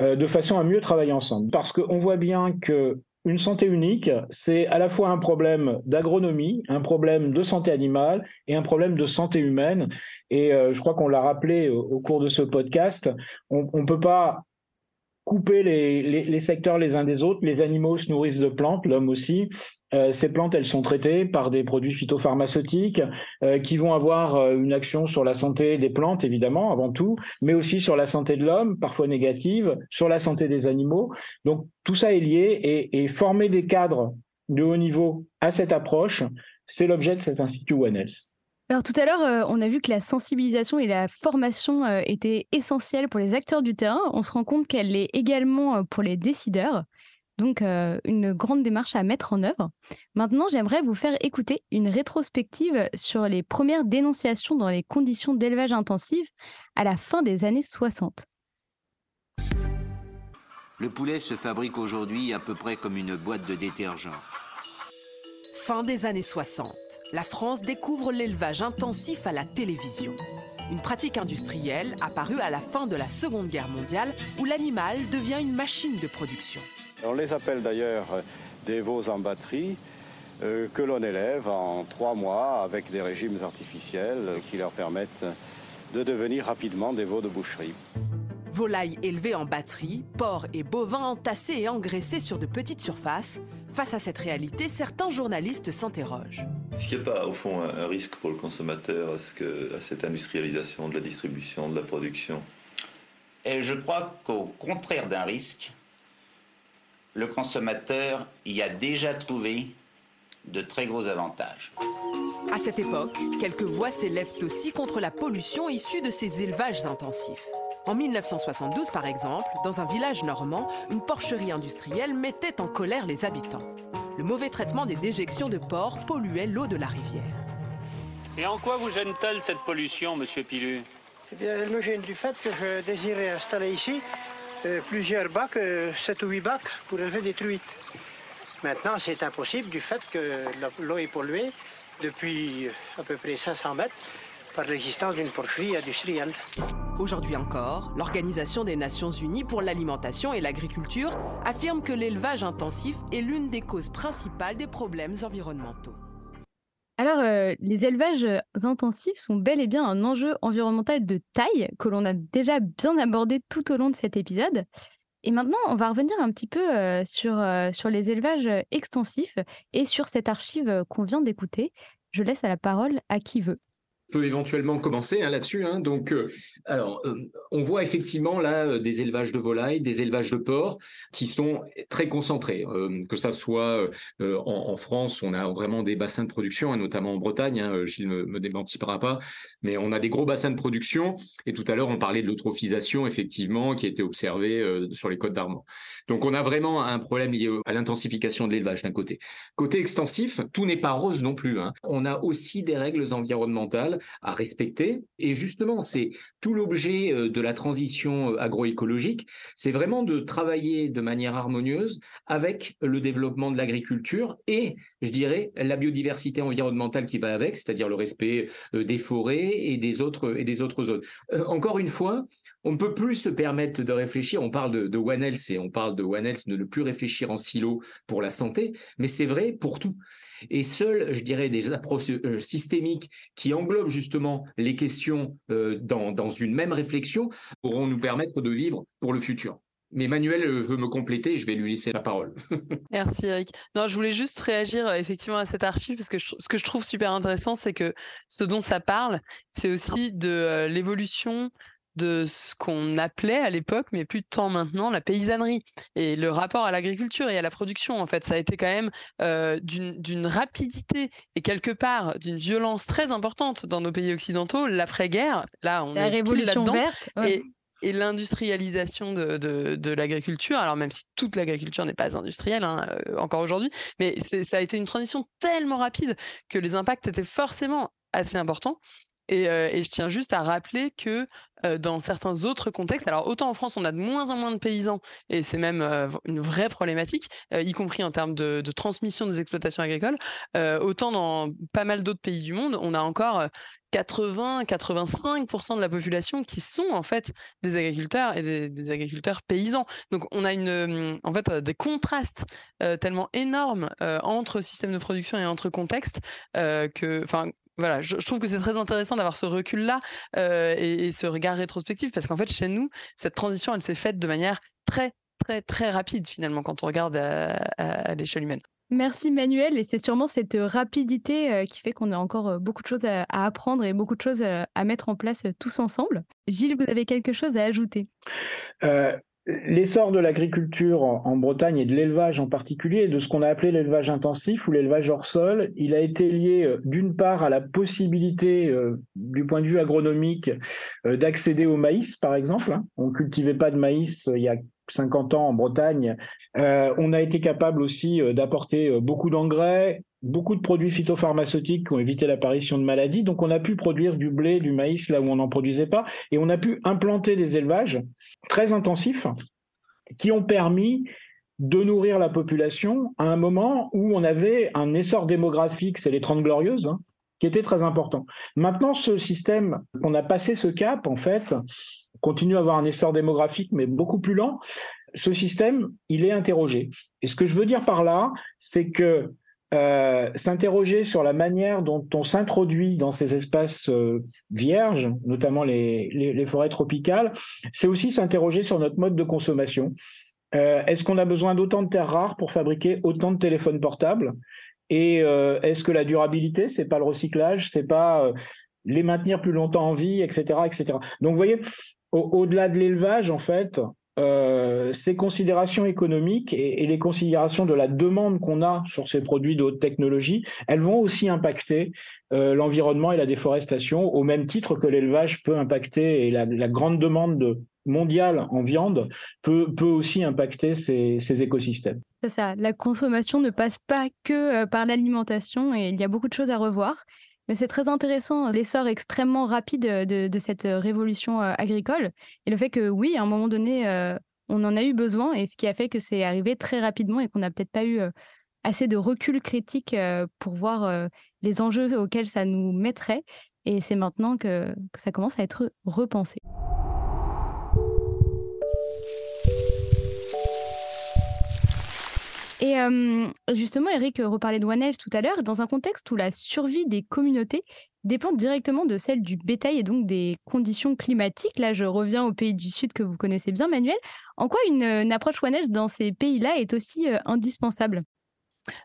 [SPEAKER 2] euh, de façon à mieux travailler ensemble. Parce qu'on voit bien que une santé unique, c'est à la fois un problème d'agronomie, un problème de santé animale et un problème de santé humaine. Et euh, je crois qu'on l'a rappelé au, cours de ce podcast, on ne peut pas couper les, les, secteurs les uns des autres. Les animaux se nourrissent de plantes, l'homme aussi. Euh, ces plantes, elles sont traitées par des produits phytopharmaceutiques euh, qui vont avoir euh, une action sur la santé des plantes, évidemment, avant tout, mais aussi sur la santé de l'homme, parfois négative, sur la santé des animaux. Donc tout ça est lié et, former des cadres de haut niveau à cette approche, c'est l'objet de cet institut One Health.
[SPEAKER 1] Alors tout à l'heure, on a vu que la sensibilisation et la formation étaient essentielles pour les acteurs du terrain. On se rend compte qu'elle l'est également pour les décideurs. Donc, euh, une grande démarche à mettre en œuvre. Maintenant, j'aimerais vous faire écouter une rétrospective sur les premières dénonciations dans les conditions d'élevage intensif à la fin des années 60.
[SPEAKER 5] Le poulet se fabrique aujourd'hui à peu près comme une boîte de détergent.
[SPEAKER 6] Fin des années 60, la France découvre l'élevage intensif à la télévision. une pratique industrielle apparue à la fin de la Seconde Guerre mondiale où l'animal devient une machine de production.
[SPEAKER 7] On les appelle d'ailleurs des veaux en batterie euh, que l'on élève en trois mois avec des régimes artificiels qui leur permettent de devenir rapidement des veaux de boucherie.
[SPEAKER 6] Volailles élevées en batterie, porcs et bovins entassés et engraissés sur de petites surfaces. Face à cette réalité, certains journalistes s'interrogent.
[SPEAKER 8] Est-ce qu'il n'y a pas, au fond, un risque pour le consommateur à cette industrialisation de la distribution, de la production?
[SPEAKER 9] Et Je crois qu'au contraire d'un risque, le consommateur y a déjà trouvé de très gros avantages.
[SPEAKER 6] À cette époque, quelques voix s'élèvent aussi contre la pollution issue de ces élevages intensifs. En 1972, par exemple, dans un village normand, une porcherie industrielle mettait en colère les habitants. Le mauvais traitement des déjections de porcs polluait l'eau de la rivière.
[SPEAKER 10] Et en quoi vous gêne-t-elle cette pollution, monsieur Pilu?
[SPEAKER 11] Eh bien, Elle me gêne du fait que je désirais installer ici euh, plusieurs bacs, 7 euh, ou 8 bacs, pour élever des truites. Maintenant, c'est impossible du fait que l'eau est polluée depuis à peu près 500 mètres par l'existence d'une porcherie industrielle.
[SPEAKER 6] Aujourd'hui encore, l'Organisation des Nations Unies pour l'alimentation et l'agriculture affirme que l'élevage intensif est l'une des causes principales des problèmes environnementaux.
[SPEAKER 1] Alors, euh, les élevages intensifs sont bel et bien un enjeu environnemental de taille que l'on a déjà bien abordé tout au long de cet épisode. Et maintenant, on va revenir un petit peu euh, sur, euh, sur les élevages extensifs et sur cette archive qu'on vient d'écouter. Je laisse la parole à qui veut
[SPEAKER 3] peut éventuellement commencer hein, là-dessus. Hein. Donc, euh, alors, euh, on voit effectivement là euh, des élevages de volailles, des élevages de porcs qui sont très concentrés. que ça soit en, France, on a vraiment des bassins de production, hein, notamment en Bretagne. Hein, Gilles me, me démentira pas, mais on a des gros bassins de production. Et tout à l'heure, on parlait de l'eutrophisation, effectivement, qui été observée sur les côtes d'Armand. Donc, on a vraiment un problème lié à l'intensification de l'élevage d'un côté. Côté extensif, tout n'est pas rose non plus. On a aussi des règles environnementales à respecter. Et justement, c'est tout l'objet euh, de la transition euh, agroécologique, c'est vraiment de travailler de manière harmonieuse avec le développement de l'agriculture et, je dirais, la biodiversité environnementale qui va avec, c'est-à-dire le respect euh, des forêts et des autres, et des autres zones. Encore une fois, on ne peut plus se permettre de réfléchir. On parle de, One Health et on parle de One Health, de ne plus réfléchir en silo pour la santé, mais c'est vrai pour tout. Et seuls, je dirais, des approches euh, systémiques qui englobent justement les questions euh, dans, dans une même réflexion pourront nous permettre de vivre pour le futur. Mais Manuel euh, veut me compléter, je vais lui laisser la parole.
[SPEAKER 4] Merci Eric. Non, je voulais juste réagir effectivement à cette archive parce que ce que je trouve super intéressant, c'est que ce dont ça parle, c'est aussi de l'évolution de ce qu'on appelait à l'époque, mais plus de temps maintenant, la paysannerie. Et le rapport à l'agriculture et à la production, en fait, ça a été quand même euh, d'une rapidité et quelque part d'une violence très importante dans nos pays occidentaux. L'après-guerre, là, on
[SPEAKER 1] la
[SPEAKER 4] est
[SPEAKER 1] révolution verte.
[SPEAKER 4] Et, et l'industrialisation de, de, de l'agriculture, alors même si toute l'agriculture n'est pas industrielle hein, euh, encore aujourd'hui, mais ça a été une transition tellement rapide que les impacts étaient forcément assez importants. Et, euh, je tiens juste à rappeler que euh, dans certains autres contextes, alors autant en France, on a de moins en moins de paysans, et c'est même euh, une vraie problématique, y compris en termes de, transmission des exploitations agricoles, autant dans pas mal d'autres pays du monde, on a encore 80-85% de la population qui sont en fait des agriculteurs et des, agriculteurs paysans. Donc on a une, en fait des contrastes tellement énormes entre systèmes de production et entre contextes que, enfin voilà, je, trouve que c'est très intéressant d'avoir ce recul-là euh, et, ce regard rétrospectif parce qu'en fait, chez nous, cette transition, elle s'est faite de manière très, très, très rapide finalement quand on regarde à, l'échelle humaine.
[SPEAKER 1] Merci Manuel, et c'est sûrement cette rapidité euh, qui fait qu'on a encore euh, beaucoup de choses à, apprendre et beaucoup de choses à mettre en place tous ensemble. Gilles, vous avez quelque chose à ajouter?
[SPEAKER 2] L'essor de l'agriculture en Bretagne et de l'élevage en particulier, de ce qu'on a appelé l'élevage intensif ou l'élevage hors sol, il a été lié euh, d'une part à la possibilité, euh, du point de vue agronomique, euh, d'accéder au maïs, par exemple. Hein. On ne cultivait pas de maïs il y a 50 ans en Bretagne. on a été capable aussi d'apporter beaucoup d'engrais, beaucoup de produits phytopharmaceutiques qui ont évité l'apparition de maladies. Donc on a pu produire du blé, du maïs là où on n'en produisait pas, et on a pu implanter des élevages très intensifs qui ont permis de nourrir la population à un moment où on avait un essor démographique, c'est les Trente Glorieuses, hein, qui était très important. Maintenant, ce système, on a passé ce cap, en fait, continue à avoir un essor démographique, mais beaucoup plus lent. Ce système, il est interrogé. Et ce que je veux dire par là, c'est que euh, s'interroger sur la manière dont on s'introduit dans ces espaces euh, vierges, notamment les, forêts tropicales, c'est aussi s'interroger sur notre mode de consommation. Euh, est-ce qu'on a besoin d'autant de terres rares pour fabriquer autant de téléphones portables? Et est-ce que la durabilité, c'est pas le recyclage, c'est pas les maintenir plus longtemps en vie, etc., etc. Donc, vous voyez, au-delà de l'élevage, en fait, euh, ces considérations économiques et, les considérations de la demande qu'on a sur ces produits de haute technologie, elles vont aussi impacter euh, l'environnement et la déforestation au même titre que l'élevage peut impacter et la, grande demande mondiale en viande peut, aussi impacter ces, ces écosystèmes.
[SPEAKER 1] C'est ça, la consommation ne passe pas que euh, par l'alimentation et il y a beaucoup de choses à revoir. Mais c'est très intéressant l'essor extrêmement rapide de, cette révolution agricole et le fait que oui, à un moment donné, on en a eu besoin et ce qui a fait que c'est arrivé très rapidement et qu'on n'a peut-être pas eu assez de recul critique pour voir les enjeux auxquels ça nous mettrait. Et c'est maintenant que ça commence à être repensé. Et justement, Eric reparlait de One Health tout à l'heure, dans un contexte où la survie des communautés dépend directement de celle du bétail et donc des conditions climatiques. Là, je reviens aux pays du Sud que vous connaissez bien, Manuel. En quoi une, approche One Health dans ces pays-là est aussi indispensable?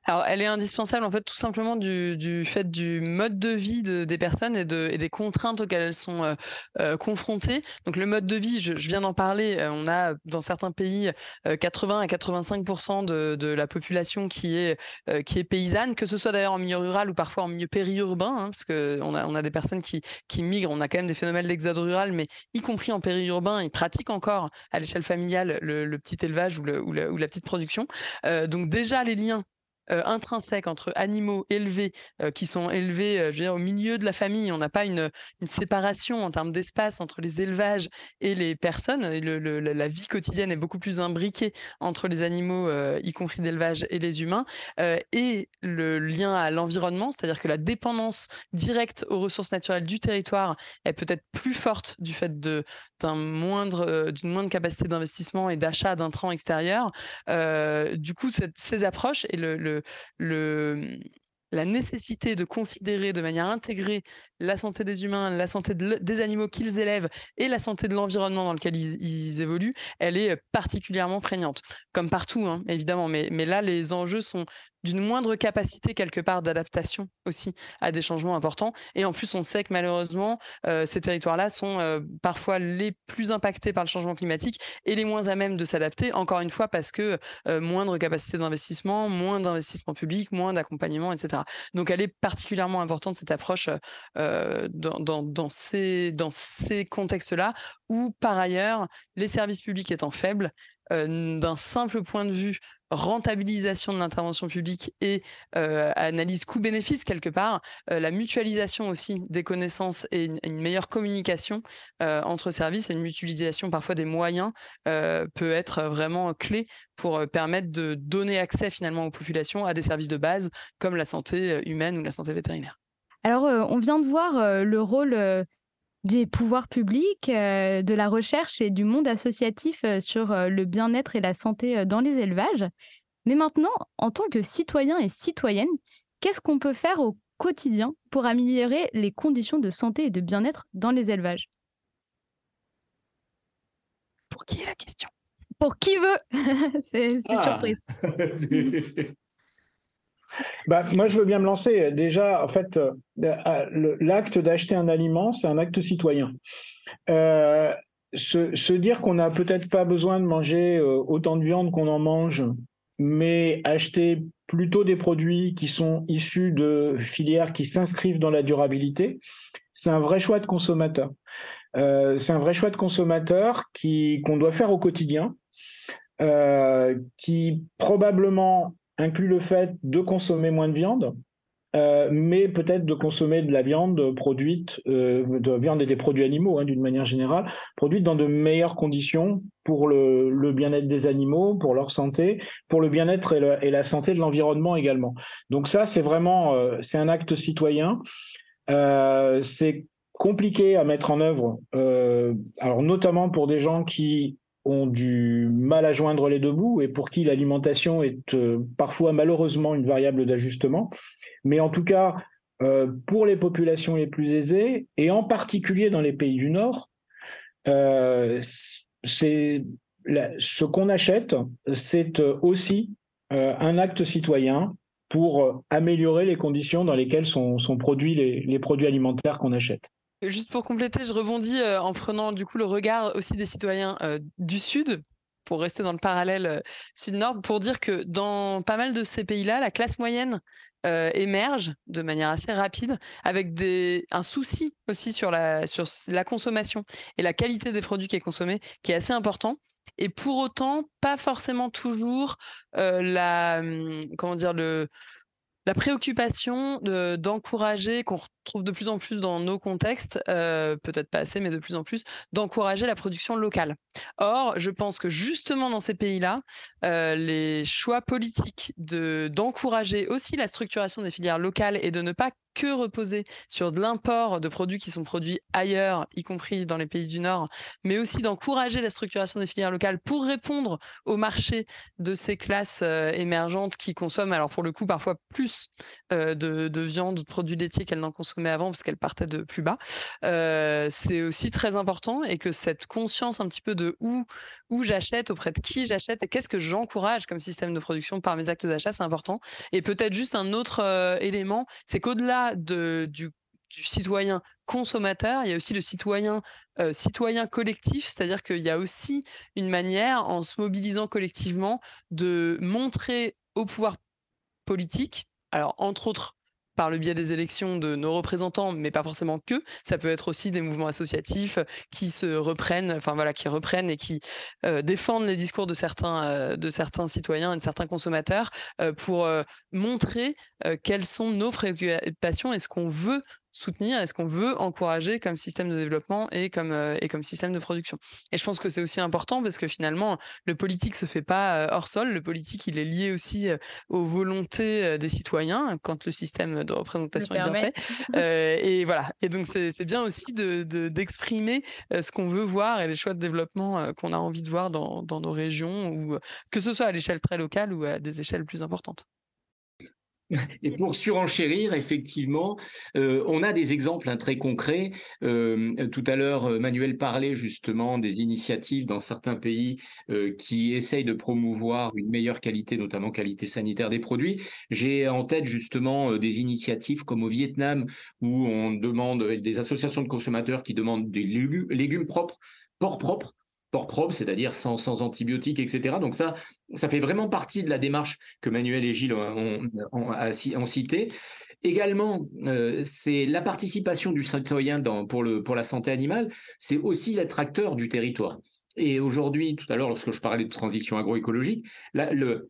[SPEAKER 4] Alors, elle est indispensable en fait tout simplement du, fait du mode de vie des personnes et, des contraintes auxquelles elles sont euh, euh, confrontées. Donc, le mode de vie, je, viens d'en parler, euh, on a dans certains pays 80 à 85% de, la population qui est, qui est paysanne, que ce soit d'ailleurs en milieu rural ou parfois en milieu périurbain, hein, parce qu'on a, on a des personnes qui, migrent, on a quand même des phénomènes d'exode rural, mais y compris en périurbain, ils pratiquent encore à l'échelle familiale le, petit élevage ou, la, petite production. donc, déjà, les liens euh, intrinsèque entre animaux élevés euh, qui sont élevés euh, je veux dire, au milieu de la famille. On n'a pas une, séparation en termes d'espace entre les élevages et les personnes. La vie quotidienne est beaucoup plus imbriquée entre les animaux, y compris d'élevage, et les humains. et le lien à l'environnement, c'est-à-dire que la dépendance directe aux ressources naturelles du territoire est peut-être plus forte du fait d'un moindre, d'une moindre capacité d'investissement et d'achat d'intrants extérieurs. du coup, ces approches et le, la nécessité de considérer de manière intégrée la santé des humains, la santé des animaux qu'ils élèvent et la santé de l'environnement dans lequel ils, évoluent, elle est particulièrement prégnante. Comme partout, hein, évidemment, mais, mais là, les enjeux sont d'une moindre capacité quelque part d'adaptation aussi à des changements importants. Et en plus, on sait que malheureusement, euh, ces territoires-là sont euh, parfois les plus impactés par le changement climatique et les moins à même de s'adapter, encore une fois, parce que euh, moindre capacité d'investissement, moins d'investissement public, moins d'accompagnement, etc. Donc, elle est particulièrement importante, cette approche, dans, dans, ces contextes-là, où par ailleurs, les services publics étant faibles, d'un simple point de vue rentabilisation de l'intervention publique et euh, analyse coût-bénéfice quelque part, euh, la mutualisation aussi des connaissances et une, meilleure communication euh, entre services et une mutualisation parfois des moyens peut être vraiment clé pour permettre de donner accès finalement aux populations à des services de base comme la santé humaine ou la santé vétérinaire.
[SPEAKER 1] Alors, on vient de voir le rôle des pouvoirs publics, euh, de la recherche et du monde associatif euh, sur euh, le bien-être et la santé dans les élevages. Mais maintenant, en tant que citoyen et citoyenne, qu'est-ce qu'on peut faire au quotidien pour améliorer les conditions de santé et de bien-être dans les élevages?
[SPEAKER 4] Pour qui est la question?
[SPEAKER 1] Pour qui veut? C'est ah. surprise.
[SPEAKER 2] Bah, moi, je veux bien me lancer. Déjà, en fait, euh, euh, l'acte d'acheter un aliment, c'est un acte citoyen. Euh, se, dire qu'on n'a peut-être pas besoin de manger autant de viande qu'on en mange, mais acheter plutôt des produits qui sont issus de filières qui s'inscrivent dans la durabilité, c'est un vrai choix de consommateur. c'est un vrai choix de consommateur qu'on doit faire au quotidien, qui probablement inclut le fait de consommer moins de viande, euh, mais peut-être de consommer de la viande produite, euh, de viande et des produits animaux hein, d'une manière générale, produite dans de meilleures conditions pour le, bien-être des animaux, pour leur santé, pour le bien-être et, et, la santé de l'environnement également. Donc ça, c'est vraiment, euh, c'est un acte citoyen. Euh, c'est compliqué à mettre en œuvre, alors notamment pour des gens qui ont du mal à joindre les deux bouts et pour qui l'alimentation est parfois malheureusement une variable d'ajustement. Mais en tout cas, euh, pour les populations les plus aisées, et en particulier dans les pays du Nord, euh, ce qu'on achète, c'est aussi euh, un acte citoyen pour améliorer les conditions dans lesquelles sont, produits les, produits alimentaires qu'on achète.
[SPEAKER 4] Juste pour compléter, je rebondis en prenant du coup le regard aussi des citoyens du Sud, pour rester dans le parallèle sud-nord, pour dire que dans pas mal de ces pays-là, la classe moyenne euh, émerge de manière assez rapide, avec un souci aussi sur la, sur la consommation et la qualité des produits qui est consommé, qui est assez important. Et pour autant, pas forcément toujours euh, la, hum, comment dire, le, la préoccupation d'encourager, qu'on retrouve de plus en plus dans nos contextes, euh, peut-être pas assez, mais de plus en plus, d'encourager la production locale. Or, je pense que justement dans ces pays-là, euh, les choix politiques d'encourager aussi la structuration des filières locales et de ne pas que reposer sur de l'import de produits qui sont produits ailleurs, y compris dans les pays du Nord, mais aussi d'encourager la structuration des filières locales pour répondre au marché de ces classes euh, émergentes qui consomment, alors pour le coup, parfois plus euh, de, viande de produits laitiers qu'elles n'en consommaient avant parce qu'elles partaient de plus bas. Euh, c'est aussi très important et que cette conscience un petit peu de où, où j'achète, auprès de qui j'achète et qu'est-ce que j'encourage comme système de production par mes actes d'achat, c'est important. Et peut-être juste un autre élément, c'est qu'au-delà du, citoyen consommateur, il y a aussi le citoyen euh, citoyen collectif, c'est-à-dire qu'il y a aussi une manière, en se mobilisant collectivement, de montrer au pouvoir politique, alors entre autres par le biais des élections de nos représentants, mais pas forcément que. Ça peut être aussi des mouvements associatifs qui se reprennent, enfin voilà, qui reprennent et qui euh, défendent les discours de certains, euh, de certains citoyens et de certains consommateurs pour montrer quelles sont nos préoccupations et ce qu'on veut soutenir Est-ce qu'on veut encourager comme système de développement et comme, euh, et comme système de production Et je pense que c'est aussi important parce que finalement, le politique se fait pas euh, hors sol. Le politique, il est lié aussi euh, aux volontés des citoyens quand le système de représentation est bien fait. et voilà. Et donc, c'est bien aussi d'exprimer de, ce qu'on veut voir et les choix de développement qu'on a envie de voir dans, dans nos régions, ou que ce soit à l'échelle très locale ou à des échelles plus importantes.
[SPEAKER 3] Et pour surenchérir, effectivement, euh, on a des exemples hein, très concrets. Euh, tout à l'heure, euh, Manuel parlait justement des initiatives dans certains pays qui essayent de promouvoir une meilleure qualité, notamment qualité sanitaire des produits. J'ai en tête justement des initiatives comme au Vietnam où on demande des associations de consommateurs qui demandent des légumes propres, porcs propres port propre, c'est-à-dire sans, antibiotiques, etc. Donc ça, ça fait vraiment partie de la démarche que Manuel et Gilles ont, ont, cité. Également, euh, c'est la participation du citoyen pour la santé animale, c'est aussi l'être acteur du territoire. Et aujourd'hui, tout à l'heure, lorsque je parlais de transition agroécologique, le,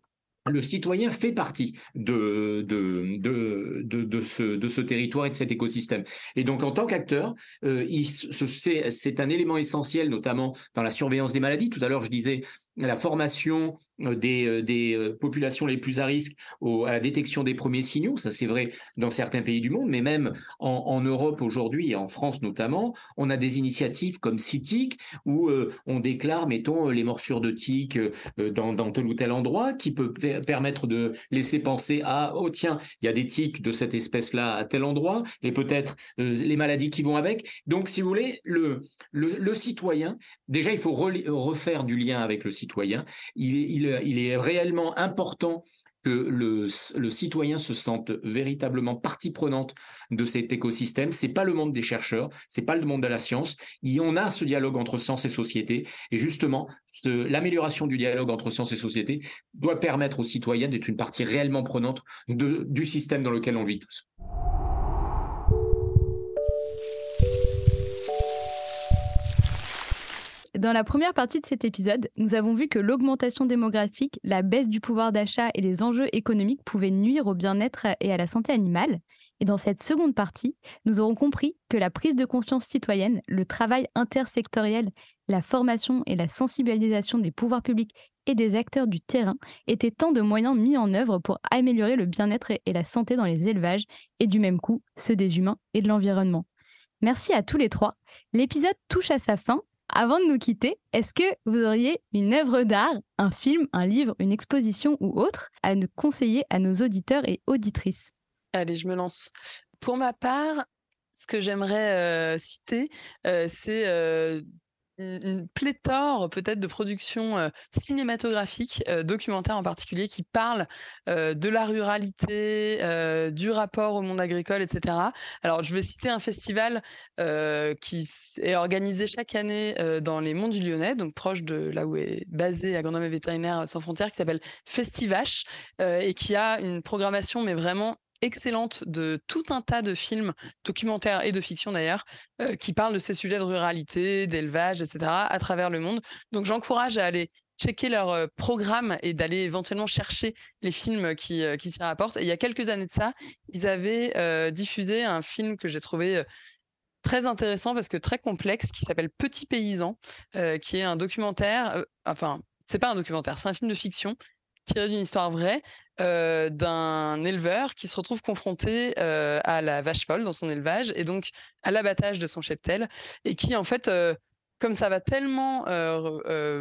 [SPEAKER 3] le citoyen fait partie de, de, de, de, ce, de ce territoire et de cet écosystème. Et donc, en tant qu'acteur, euh, c'est un élément essentiel, notamment dans la surveillance des maladies. Tout à l'heure, je disais la formation euh, des, euh, euh, populations les plus à risque à la détection des premiers signaux. Ça, c'est vrai dans certains pays du monde, mais même en, Europe aujourd'hui et en France notamment, on a des initiatives comme CITIC où on déclare, mettons, les morsures de tiques dans, tel ou tel endroit qui peut permettre de laisser penser à, oh tiens, il y a des tiques de cette espèce-là à tel endroit et peut-être les maladies qui vont avec. Donc, si vous voulez, le, le, le citoyen, déjà, il faut refaire du lien avec le citoyen. Il, il il est réellement important que le, citoyen se sente véritablement partie prenante de cet écosystème. C'est pas le monde des chercheurs, c'est pas le monde de la science. Il on a ce dialogue entre science et société, et justement, l'amélioration du dialogue entre science et société doit permettre aux citoyens d'être une partie réellement prenante du système dans lequel on vit tous.
[SPEAKER 1] Dans la première partie de cet épisode, nous avons vu que l'augmentation démographique, la baisse du pouvoir d'achat et les enjeux économiques pouvaient nuire au bien-être et à la santé animale. Et dans cette seconde partie, nous aurons compris que la prise de conscience citoyenne, le travail intersectoriel, la formation et la sensibilisation des pouvoirs publics et des acteurs du terrain étaient tant de moyens mis en œuvre pour améliorer le bien-être et la santé dans les élevages et du même coup ceux des humains et de l'environnement. Merci à tous les trois. L'épisode touche à sa fin. Avant de nous quitter, est-ce que vous auriez une œuvre d'art, un film, un livre, une exposition ou autre à nous conseiller à nos auditeurs et auditrices?
[SPEAKER 4] Allez, je me lance. Pour ma part, ce que j'aimerais citer, c'est une pléthore peut-être de productions cinématographiques, documentaires en particulier, qui parlent de la ruralité, du rapport au monde agricole, etc. Alors, je vais citer un festival qui est organisé chaque année dans les monts du Lyonnais, donc proche de là où est basé Agronomie Vétérinaire Sans Frontières, qui s'appelle Festivache, et qui a une programmation, mais vraiment excellente de tout un tas de films documentaires et de fiction d'ailleurs euh, qui parlent de ces sujets de ruralité, d'élevage, etc. à travers le monde. Donc j'encourage à aller checker leur euh, programme et d'aller éventuellement chercher les films qui, euh, qui s'y rapportent. Et il y a quelques années de ça, ils avaient diffusé un film que j'ai trouvé très intéressant parce que très complexe qui s'appelle Petit paysan, qui est un documentaire, enfin c'est pas un documentaire, c'est un film de fiction tiré d'une histoire vraie euh, d'un éleveur qui se retrouve confronté euh, à la vache folle dans son élevage et donc à l'abattage de son cheptel et qui en fait euh, comme ça va tellement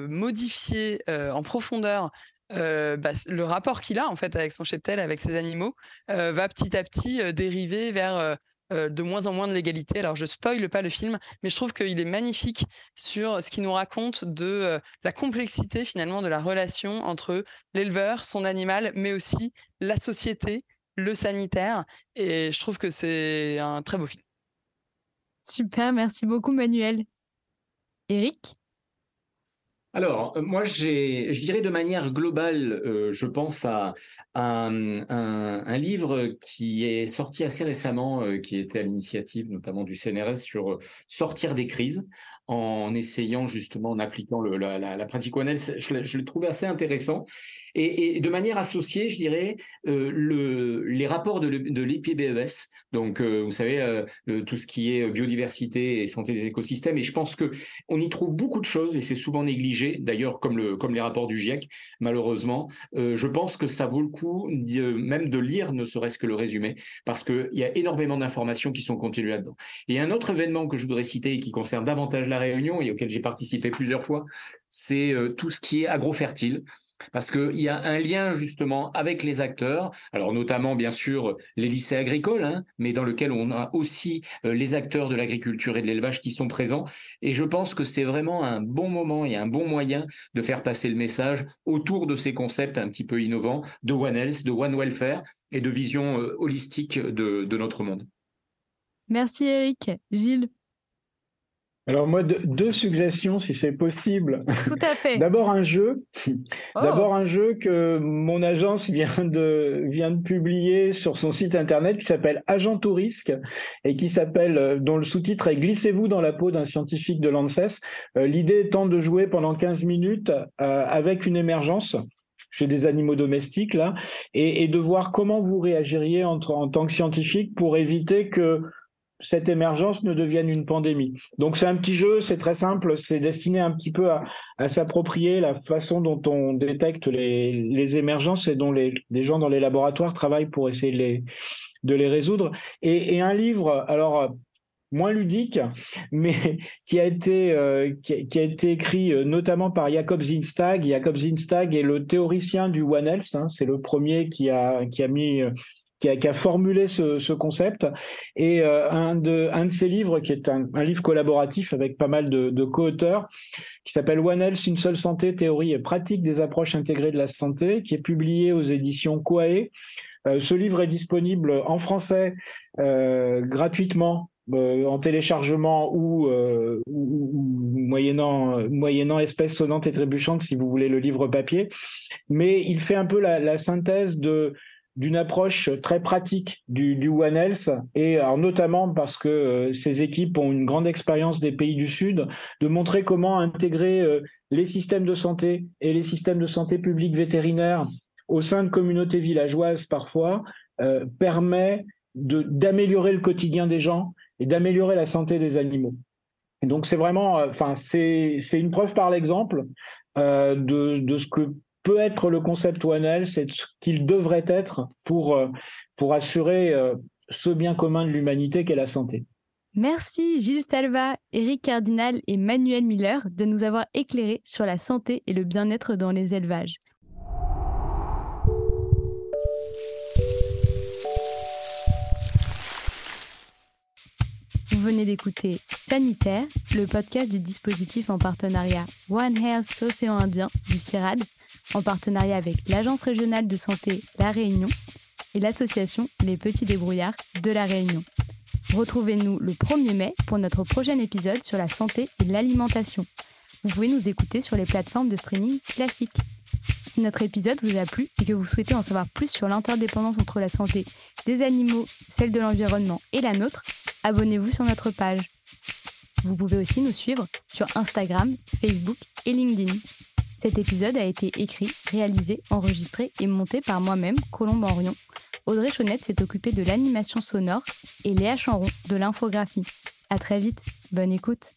[SPEAKER 4] modifier en profondeur bah, le rapport qu'il a en fait avec son cheptel, avec ses animaux, va petit à petit dériver vers euh, de moins en moins de légalité. Alors je spoile pas le film, mais je trouve qu'il est magnifique sur ce qu'il nous raconte de euh, la complexité finalement de la relation entre l'éleveur, son animal, mais aussi la société, le sanitaire. Et je trouve que c'est un très beau film.
[SPEAKER 1] Super, merci beaucoup Manuel. Eric
[SPEAKER 3] alors, euh, moi, je dirais de manière globale, euh, je pense à, un, livre qui est sorti assez récemment, euh, qui était à l'initiative notamment du CNRS sur sortir des crises, en essayant justement, en appliquant la, pratique ONL. Je, je l'ai trouvé assez intéressant. Et, de manière associée, je dirais, euh, le, les rapports de, de l'IPBES, donc euh, vous savez, euh, tout ce qui est biodiversité et santé des écosystèmes, et je pense que on y trouve beaucoup de choses, et c'est souvent négligé, d'ailleurs comme, le, comme les rapports du GIEC, malheureusement. je pense que ça vaut le coup même de lire ne serait-ce que le résumé, parce qu'il y a énormément d'informations qui sont contenues là-dedans. Et un autre événement que je voudrais citer et qui concerne davantage la Réunion, et auquel j'ai participé plusieurs fois, c'est tout ce qui est agrofertile parce qu'il y a un lien justement avec les acteurs, alors notamment bien sûr les lycées agricoles, hein, mais dans lequel on a aussi euh, les acteurs de l'agriculture et de l'élevage qui sont présents. Et je pense que c'est vraiment un bon moment et un bon moyen de faire passer le message autour de ces concepts un petit peu innovants de One Health, de One Welfare et de vision euh, holistique de, de notre monde.
[SPEAKER 1] Merci Eric. Gilles
[SPEAKER 2] alors moi, deux, suggestions si c'est possible.
[SPEAKER 1] Tout à fait.
[SPEAKER 2] D'abord un jeu. Oh. D'abord un jeu que mon agence vient de, vient de publier sur son site internet qui s'appelle Agent au risque et qui s'appelle, euh, dont le sous-titre est Glissez-vous dans la peau d'un scientifique de l'ANSES. Euh, l'idée étant de jouer pendant 15 minutes euh, avec une émergence chez des animaux domestiques là, et, de voir comment vous réagiriez en tant que scientifique pour éviter que cette émergence ne devienne une pandémie. Donc c'est un petit jeu, c'est très simple, c'est destiné un petit peu à, s'approprier la façon dont on détecte les, émergences et dont les, gens dans les laboratoires travaillent pour essayer de les, résoudre. Et, un livre, alors moins ludique, mais qui a été euh, qui, été écrit euh, notamment par Jacob Zinstag. Jacob Zinstag est le théoricien du One Health. Hein, c'est le premier qui a qui a mis euh, qui a, formulé ce, concept. Et euh, un, de, ses livres, qui est un, livre collaboratif avec pas mal de, co-auteurs, qui s'appelle One Health, une seule santé, théorie et pratique des approches intégrées de la santé, qui est publié aux éditions Quae. Euh, ce livre est disponible en français euh, gratuitement en téléchargement ou, moyennant, moyennant espèces sonnantes et trébuchantes si vous voulez le livre papier. Mais il fait un peu la synthèse de d'une approche très pratique du, One Health et alors notamment parce que euh, ces équipes ont une grande expérience des pays du Sud, de montrer comment intégrer euh, les systèmes de santé et les systèmes de santé publique vétérinaire au sein de communautés villageoises parfois euh, permet d'améliorer le quotidien des gens et d'améliorer la santé des animaux. Donc c'est vraiment, enfin c'est une preuve par l'exemple de, de ce que peut être le concept One c'est ce qu'il devrait être pour, euh, pour assurer euh, ce bien commun de l'humanité qu'est la santé.
[SPEAKER 1] Merci Gilles Salva, Eric Cardinal et Manuel Miller de nous avoir éclairés sur la santé et le bien-être dans les élevages. Vous venez d'écouter Sanitaire, le podcast du dispositif en partenariat One Health Océan Indien du CIRAD en partenariat avec l'Agence régionale de santé La Réunion et l'association Les Petits Débrouillards de La Réunion. Retrouvez-nous le 1er mai pour notre prochain épisode sur la santé et l'alimentation. Vous pouvez nous écouter sur les plateformes de streaming classiques. Si notre épisode vous a plu et que vous souhaitez en savoir plus sur l'interdépendance entre la santé des animaux, celle de l'environnement et la nôtre, abonnez-vous sur notre page. Vous pouvez aussi nous suivre sur Instagram, Facebook et LinkedIn. Cet épisode a été écrit, réalisé, enregistré et monté par moi-même, Colombe Henrion. Audrey Chaunette s'est occupée de l'animation sonore et Léa Chanron de l'infographie. À très vite, bonne écoute.